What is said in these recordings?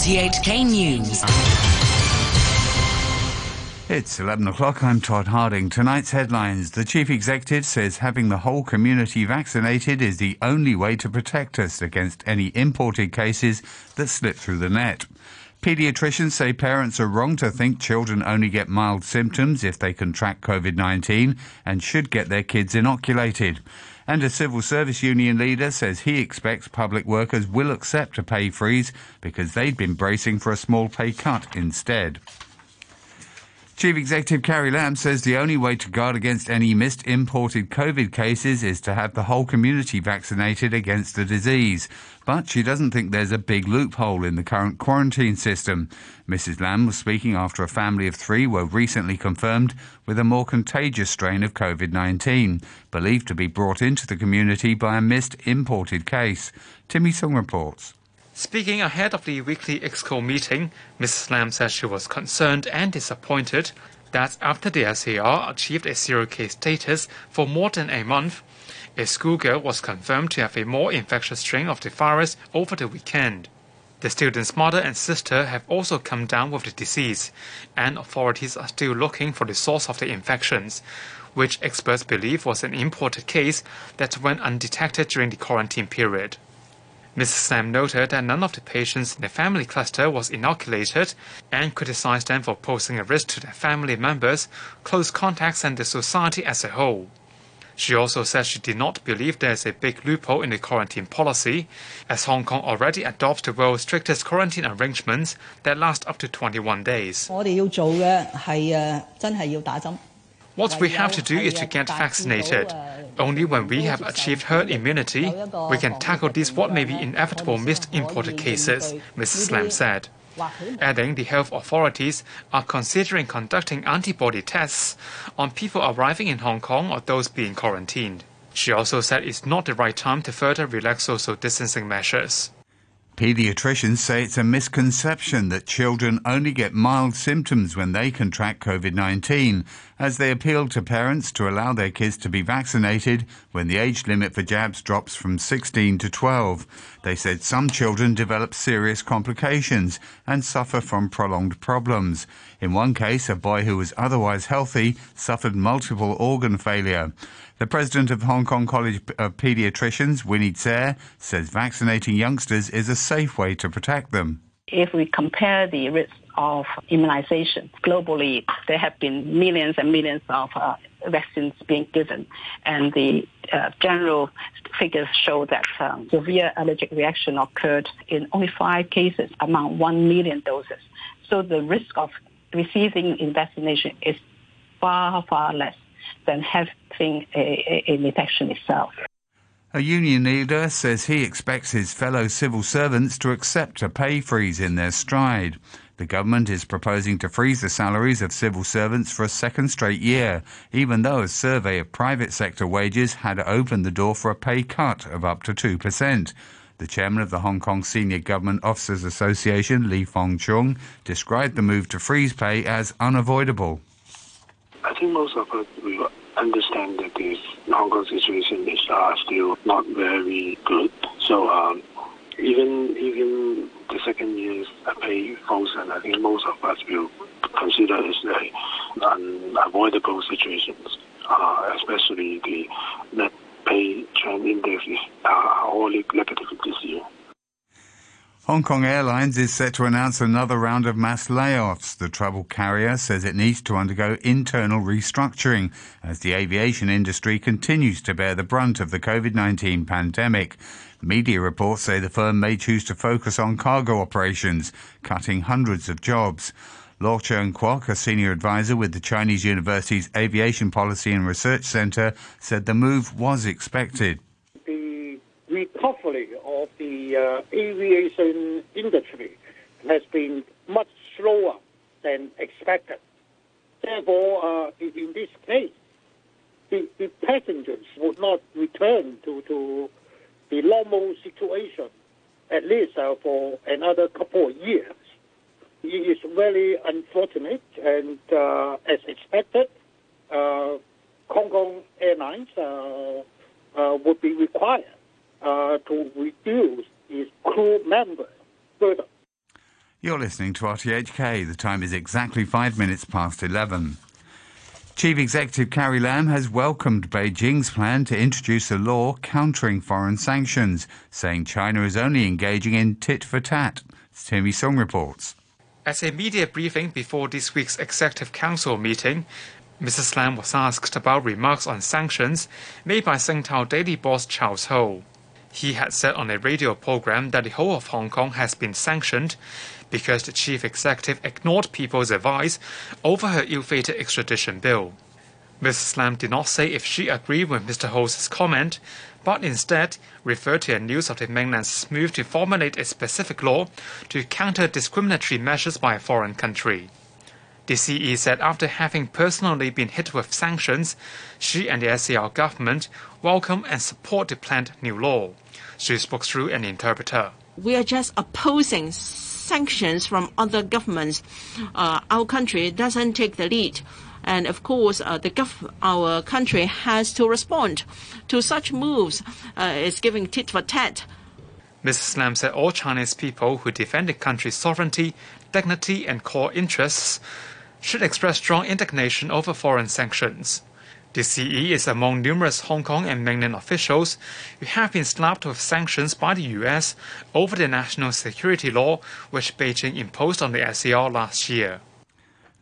RTHK News. It's 11 o'clock. I'm Todd Harding. Tonight's headlines. The chief executive says having the whole community vaccinated is the only way to protect us against any imported cases that slip through the net. Pediatricians say parents are wrong to think children only get mild symptoms if they contract COVID 19 and should get their kids inoculated. And a civil service union leader says he expects public workers will accept a pay freeze because they'd been bracing for a small pay cut instead. Chief Executive Carrie Lam says the only way to guard against any missed imported COVID cases is to have the whole community vaccinated against the disease. But she doesn't think there's a big loophole in the current quarantine system. Mrs. Lam was speaking after a family of three were recently confirmed with a more contagious strain of COVID 19, believed to be brought into the community by a missed imported case. Timmy Sung reports. Speaking ahead of the weekly EXCO meeting, Mrs. Lam said she was concerned and disappointed that after the SAR achieved a zero case status for more than a month, a schoolgirl was confirmed to have a more infectious strain of the virus over the weekend. The student's mother and sister have also come down with the disease, and authorities are still looking for the source of the infections, which experts believe was an imported case that went undetected during the quarantine period. Mrs. Lam noted that none of the patients in the family cluster was inoculated and criticized them for posing a risk to their family members, close contacts, and the society as a whole. She also said she did not believe there is a big loophole in the quarantine policy, as Hong Kong already adopts the world's strictest quarantine arrangements that last up to 21 days. What we have to do is to get vaccinated. Only when we have achieved herd immunity, we can tackle these what may be inevitable missed imported cases, Mrs. Lam said. Adding, the health authorities are considering conducting antibody tests on people arriving in Hong Kong or those being quarantined. She also said it's not the right time to further relax social distancing measures. Pediatricians say it's a misconception that children only get mild symptoms when they contract COVID 19, as they appeal to parents to allow their kids to be vaccinated when the age limit for jabs drops from 16 to 12. They said some children develop serious complications and suffer from prolonged problems. In one case, a boy who was otherwise healthy suffered multiple organ failure. The president of Hong Kong College of Pediatricians, Winnie Tse, says vaccinating youngsters is a safe way to protect them. If we compare the risk of immunization globally, there have been millions and millions of uh, vaccines being given, and the uh, general figures show that um, severe allergic reaction occurred in only five cases among one million doses. So the risk of receiving in vaccination is far, far less than having a, a, an infection itself. A union leader says he expects his fellow civil servants to accept a pay freeze in their stride. The government is proposing to freeze the salaries of civil servants for a second straight year, even though a survey of private sector wages had opened the door for a pay cut of up to 2%. The chairman of the Hong Kong Senior Government Officers Association, Lee Fong Chung, described the move to freeze pay as unavoidable. I think most of us will understand that the Hong Kong situation is uh, still not very good. So um, even even second year's pay falls, and I think most of us will consider as an unavoidable situation, uh, especially the net pay trend index is uh, only negative this year. Hong Kong Airlines is set to announce another round of mass layoffs. The troubled carrier says it needs to undergo internal restructuring as the aviation industry continues to bear the brunt of the COVID 19 pandemic. Media reports say the firm may choose to focus on cargo operations, cutting hundreds of jobs. Law Cheung Kwok, a senior advisor with the Chinese University's Aviation Policy and Research Center, said the move was expected of the uh, aviation industry has been much slower than expected. Therefore, uh, in this case, the, the, passengers would not return to, to the normal situation, at least uh, for another couple of years. It is very unfortunate, and uh, as expected, uh, Hong Kong Airlines uh, would be required uh, to reduce its crew members further. You're listening to RTHK. The time is exactly five minutes past 11. Chief Executive Carrie Lam has welcomed Beijing's plan to introduce a law countering foreign sanctions, saying China is only engaging in tit for tat. Timmy Sung reports. At a media briefing before this week's Executive Council meeting, Mrs. Lam was asked about remarks on sanctions made by Singtao Daily boss Charles Ho. He had said on a radio program that the whole of Hong Kong has been sanctioned because the chief executive ignored people's advice over her ill-fated extradition bill. Mrs. Lam did not say if she agreed with Mr. Ho's comment, but instead referred to a news of the mainland's move to formulate a specific law to counter discriminatory measures by a foreign country. The CE said after having personally been hit with sanctions, she and the SAR government welcome and support the planned new law. She spoke through an interpreter. We are just opposing sanctions from other governments. Uh, our country doesn't take the lead. And of course, uh, the gov- our country has to respond to such moves. Uh, it's giving tit for tat. Mrs. Lam said all Chinese people who defend the country's sovereignty, dignity, and core interests should express strong indignation over foreign sanctions. The CE is among numerous Hong Kong and mainland officials who have been slapped with sanctions by the US over the national security law which Beijing imposed on the SAR last year.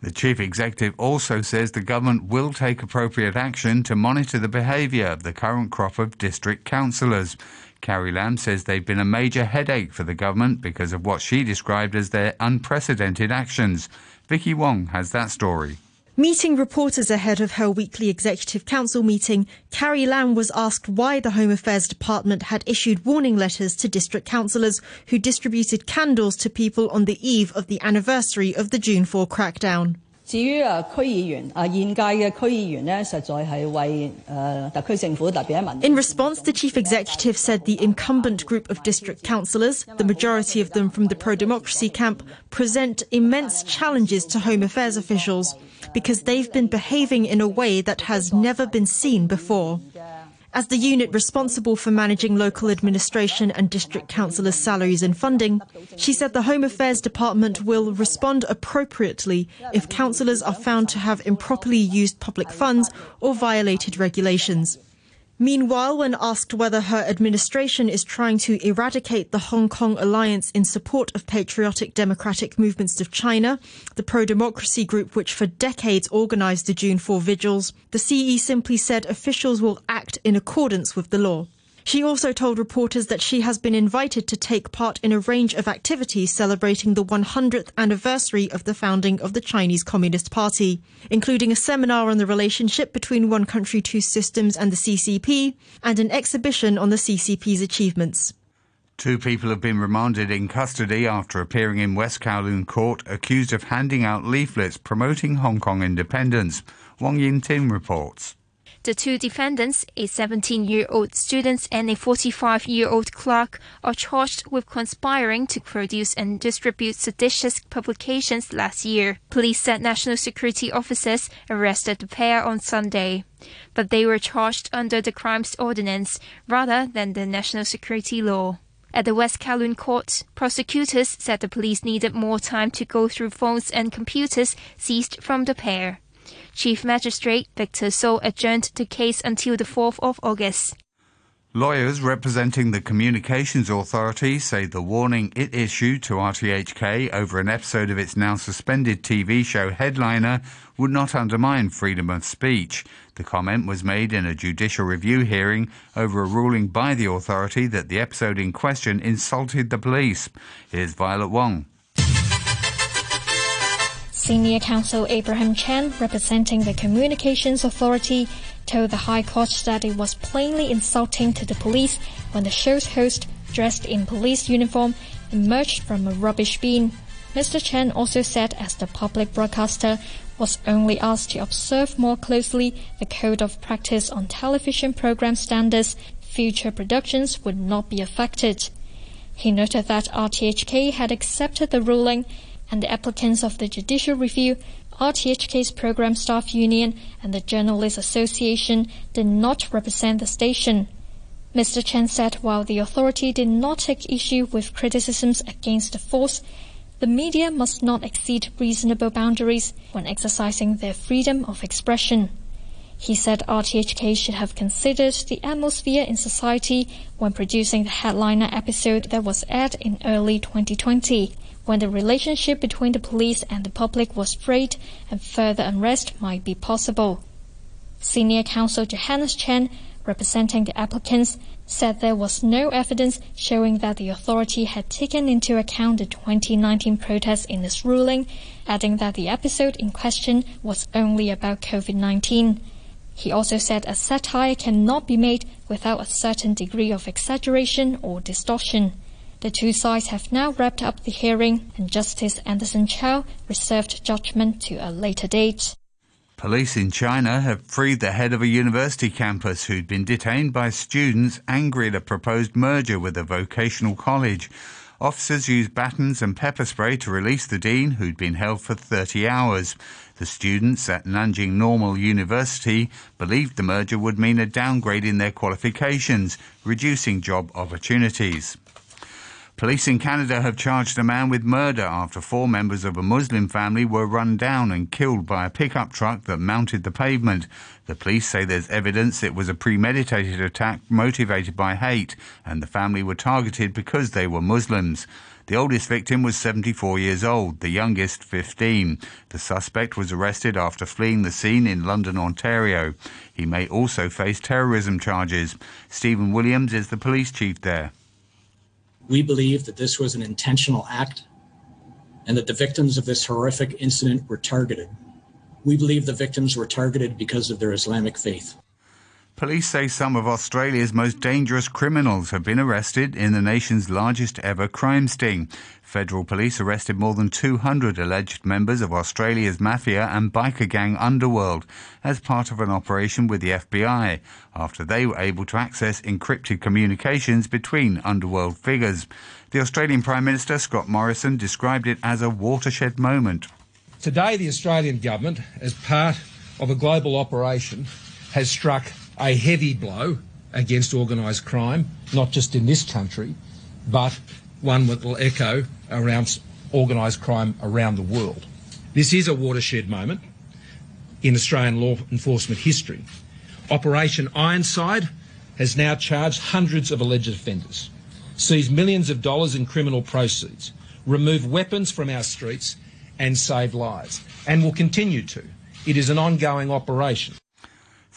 The chief executive also says the government will take appropriate action to monitor the behaviour of the current crop of district councillors. Carrie Lam says they've been a major headache for the government because of what she described as their unprecedented actions. Vicky Wong has that story. Meeting reporters ahead of her weekly Executive Council meeting, Carrie Lam was asked why the Home Affairs Department had issued warning letters to district councillors who distributed candles to people on the eve of the anniversary of the June 4 crackdown. 至于啊区议员啊现届嘅区议员呢，实在系为诶特区政府特别喺民。In response, the chief executive said the incumbent group of district councillors, the majority of them from the pro-democracy camp, present immense challenges to Home Affairs officials because they've been behaving in a way that has never been seen before. As the unit responsible for managing local administration and district councillors' salaries and funding, she said the Home Affairs Department will respond appropriately if councillors are found to have improperly used public funds or violated regulations. Meanwhile, when asked whether her administration is trying to eradicate the Hong Kong Alliance in support of patriotic democratic movements of China, the pro-democracy group which for decades organised the June 4 vigils, the CE simply said officials will act in accordance with the law. She also told reporters that she has been invited to take part in a range of activities celebrating the 100th anniversary of the founding of the Chinese Communist Party, including a seminar on the relationship between One Country, Two Systems and the CCP, and an exhibition on the CCP's achievements. Two people have been remanded in custody after appearing in West Kowloon Court accused of handing out leaflets promoting Hong Kong independence. Wang Yin Tin reports. The two defendants, a 17 year old student and a 45 year old clerk, are charged with conspiring to produce and distribute seditious publications last year. Police said national security officers arrested the pair on Sunday. But they were charged under the Crimes Ordinance rather than the national security law. At the West Kowloon court, prosecutors said the police needed more time to go through phones and computers seized from the pair. Chief Magistrate Victor So adjourned the case until the 4th of August. Lawyers representing the Communications Authority say the warning it issued to RTHK over an episode of its now suspended TV show Headliner would not undermine freedom of speech. The comment was made in a judicial review hearing over a ruling by the authority that the episode in question insulted the police. Here's Violet Wong. Senior counsel Abraham Chan, representing the Communications Authority, told the High Court that it was plainly insulting to the police when the show's host, dressed in police uniform, emerged from a rubbish bin. Mr. Chan also said as the public broadcaster was only asked to observe more closely the code of practice on television program standards, future productions would not be affected. He noted that RTHK had accepted the ruling and the applicants of the judicial review, RTHK's Program Staff Union and the Journalists Association did not represent the station. Mr. Chan said while the authority did not take issue with criticisms against the force, the media must not exceed reasonable boundaries when exercising their freedom of expression. He said RTHK should have considered the atmosphere in society when producing the headliner episode that was aired in early 2020, when the relationship between the police and the public was strained and further unrest might be possible. Senior counsel Johannes Chan, representing the applicants, said there was no evidence showing that the authority had taken into account the 2019 protests in its ruling, adding that the episode in question was only about COVID 19. He also said a satire cannot be made without a certain degree of exaggeration or distortion. The two sides have now wrapped up the hearing, and Justice Anderson Chow reserved judgment to a later date. Police in China have freed the head of a university campus who'd been detained by students angry at a proposed merger with a vocational college. Officers used batons and pepper spray to release the dean, who'd been held for 30 hours. The students at Nanjing Normal University believed the merger would mean a downgrade in their qualifications, reducing job opportunities. Police in Canada have charged a man with murder after four members of a Muslim family were run down and killed by a pickup truck that mounted the pavement. The police say there's evidence it was a premeditated attack motivated by hate, and the family were targeted because they were Muslims. The oldest victim was 74 years old, the youngest 15. The suspect was arrested after fleeing the scene in London, Ontario. He may also face terrorism charges. Stephen Williams is the police chief there. We believe that this was an intentional act and that the victims of this horrific incident were targeted. We believe the victims were targeted because of their Islamic faith. Police say some of Australia's most dangerous criminals have been arrested in the nation's largest ever crime sting. Federal police arrested more than 200 alleged members of Australia's mafia and biker gang underworld as part of an operation with the FBI after they were able to access encrypted communications between underworld figures. The Australian Prime Minister Scott Morrison described it as a watershed moment. Today, the Australian government, as part of a global operation, has struck a heavy blow against organised crime, not just in this country, but one that will echo around organised crime around the world. This is a watershed moment in Australian law enforcement history. Operation Ironside has now charged hundreds of alleged offenders, seized millions of dollars in criminal proceeds, removed weapons from our streets, and saved lives, and will continue to. It is an ongoing operation.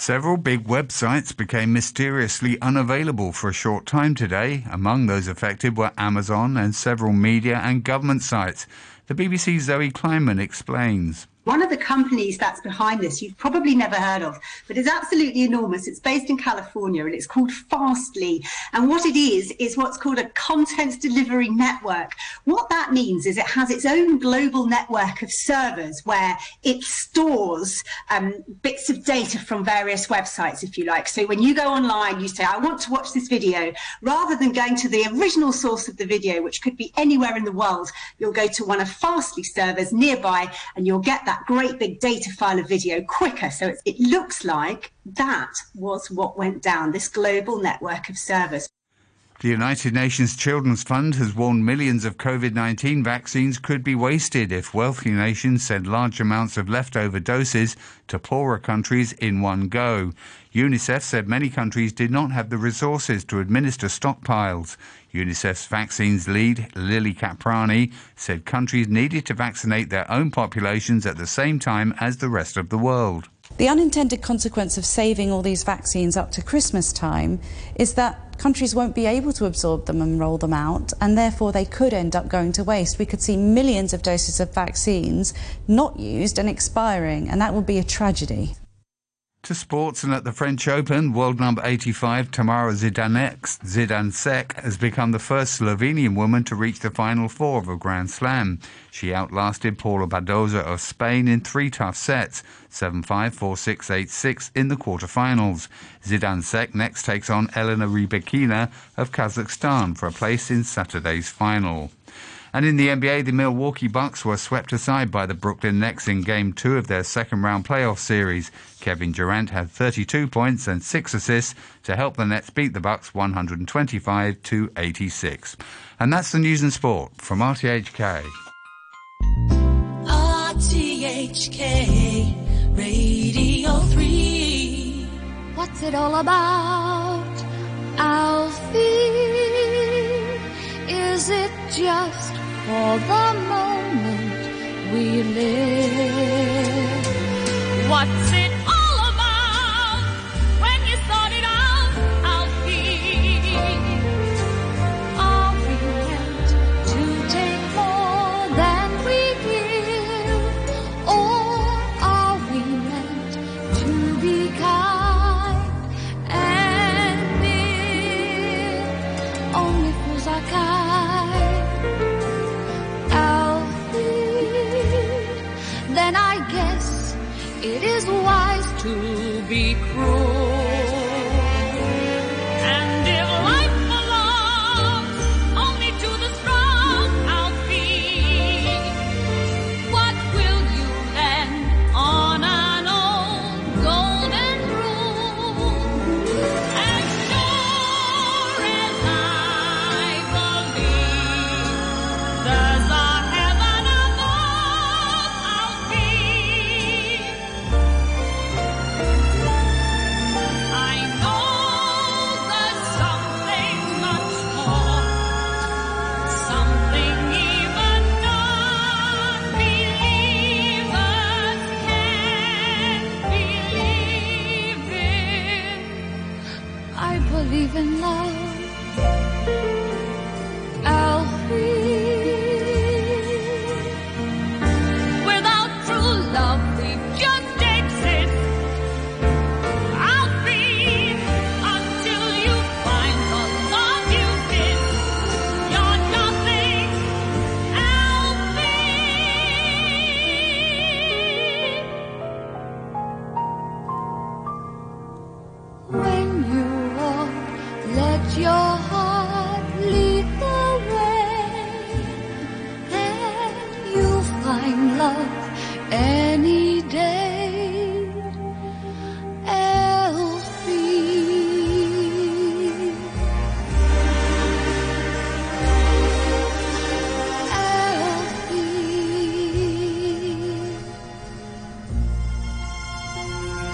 Several big websites became mysteriously unavailable for a short time today. Among those affected were Amazon and several media and government sites. The BBC's Zoe Kleinman explains. One of the companies that's behind this you've probably never heard of, but it's absolutely enormous. It's based in California and it's called Fastly. And what it is, is what's called a content delivery network. What that means is it has its own global network of servers where it stores um, bits of data from various websites, if you like. So when you go online, you say, I want to watch this video, rather than going to the original source of the video, which could be anywhere in the world, you'll go to one of Fastly servers nearby and you'll get that great big data file of video quicker. So it looks like that was what went down, this global network of servers. The United Nations Children's Fund has warned millions of COVID 19 vaccines could be wasted if wealthy nations send large amounts of leftover doses to poorer countries in one go. UNICEF said many countries did not have the resources to administer stockpiles. UNICEF's vaccines lead, Lily Caprani, said countries needed to vaccinate their own populations at the same time as the rest of the world. The unintended consequence of saving all these vaccines up to Christmas time is that countries won't be able to absorb them and roll them out, and therefore they could end up going to waste. We could see millions of doses of vaccines not used and expiring, and that would be a tragedy. To sports and at the French Open, world number 85 Tamara Zidanek, Zidansek has become the first Slovenian woman to reach the final four of a Grand Slam. She outlasted Paula Badosa of Spain in three tough sets, 7-5, 4-6, 8-6 in the quarterfinals. Zidansek next takes on Elena Rybakina of Kazakhstan for a place in Saturday's final. And in the NBA, the Milwaukee Bucks were swept aside by the Brooklyn Nets in Game 2 of their second round playoff series. Kevin Durant had 32 points and 6 assists to help the Nets beat the Bucks 125 to 86. And that's the news and sport from RTHK. RTHK Radio 3. What's it all about, Alfie? Is it just for the moment we live? What's it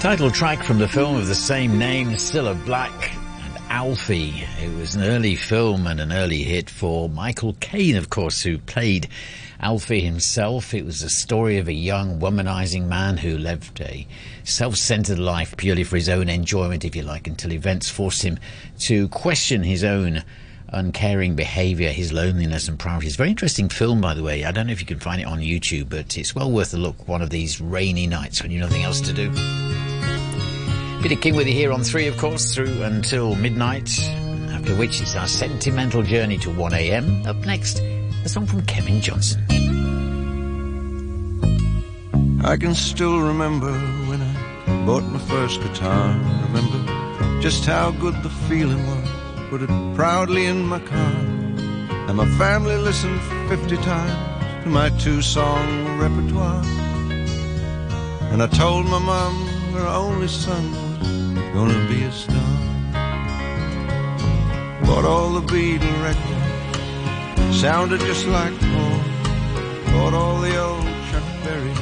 Title track from the film of the same name, Cilla Black and Alfie. It was an early film and an early hit for Michael Caine, of course, who played Alfie himself. It was a story of a young womanizing man who lived a self-centered life purely for his own enjoyment, if you like, until events forced him to question his own uncaring behavior, his loneliness and priorities. Very interesting film, by the way. I don't know if you can find it on YouTube, but it's well worth a look one of these rainy nights when you've nothing else to do. Peter King with you here on 3, of course, through until midnight, after which it's our sentimental journey to 1am. Up next, a song from Kevin Johnson. I can still remember when I bought my first guitar. Remember just how good the feeling was. Put it proudly in my car. And my family listened 50 times to my two song repertoire. And I told my mom her only son gonna be a star. Bought all the Beatle records, sounded just like Paul. Bought all the old Chuck Berry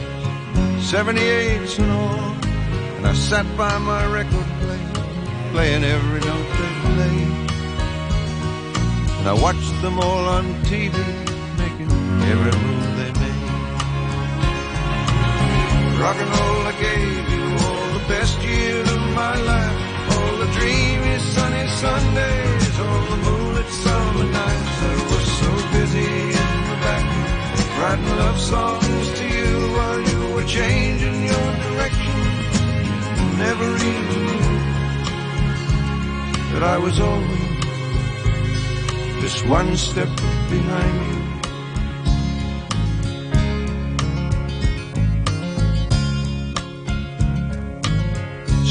78s and all. And I sat by my record player, playing every note they played. And I watched them all on TV, making every move they made. Rock and roll, I gave you all the best years life. All the dreamy sunny Sundays, all the moonlit summer nights. I was so busy in the back, writing love songs to you while you were changing your direction. Never even knew that I was always just one step behind you.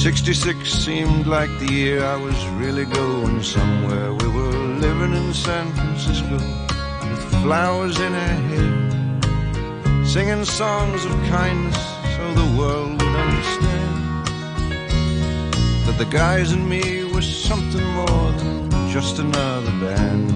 Sixty-six seemed like the year I was really going somewhere. We were living in San Francisco with flowers in our hair, singing songs of kindness so the world would understand that the guys and me were something more than just another band.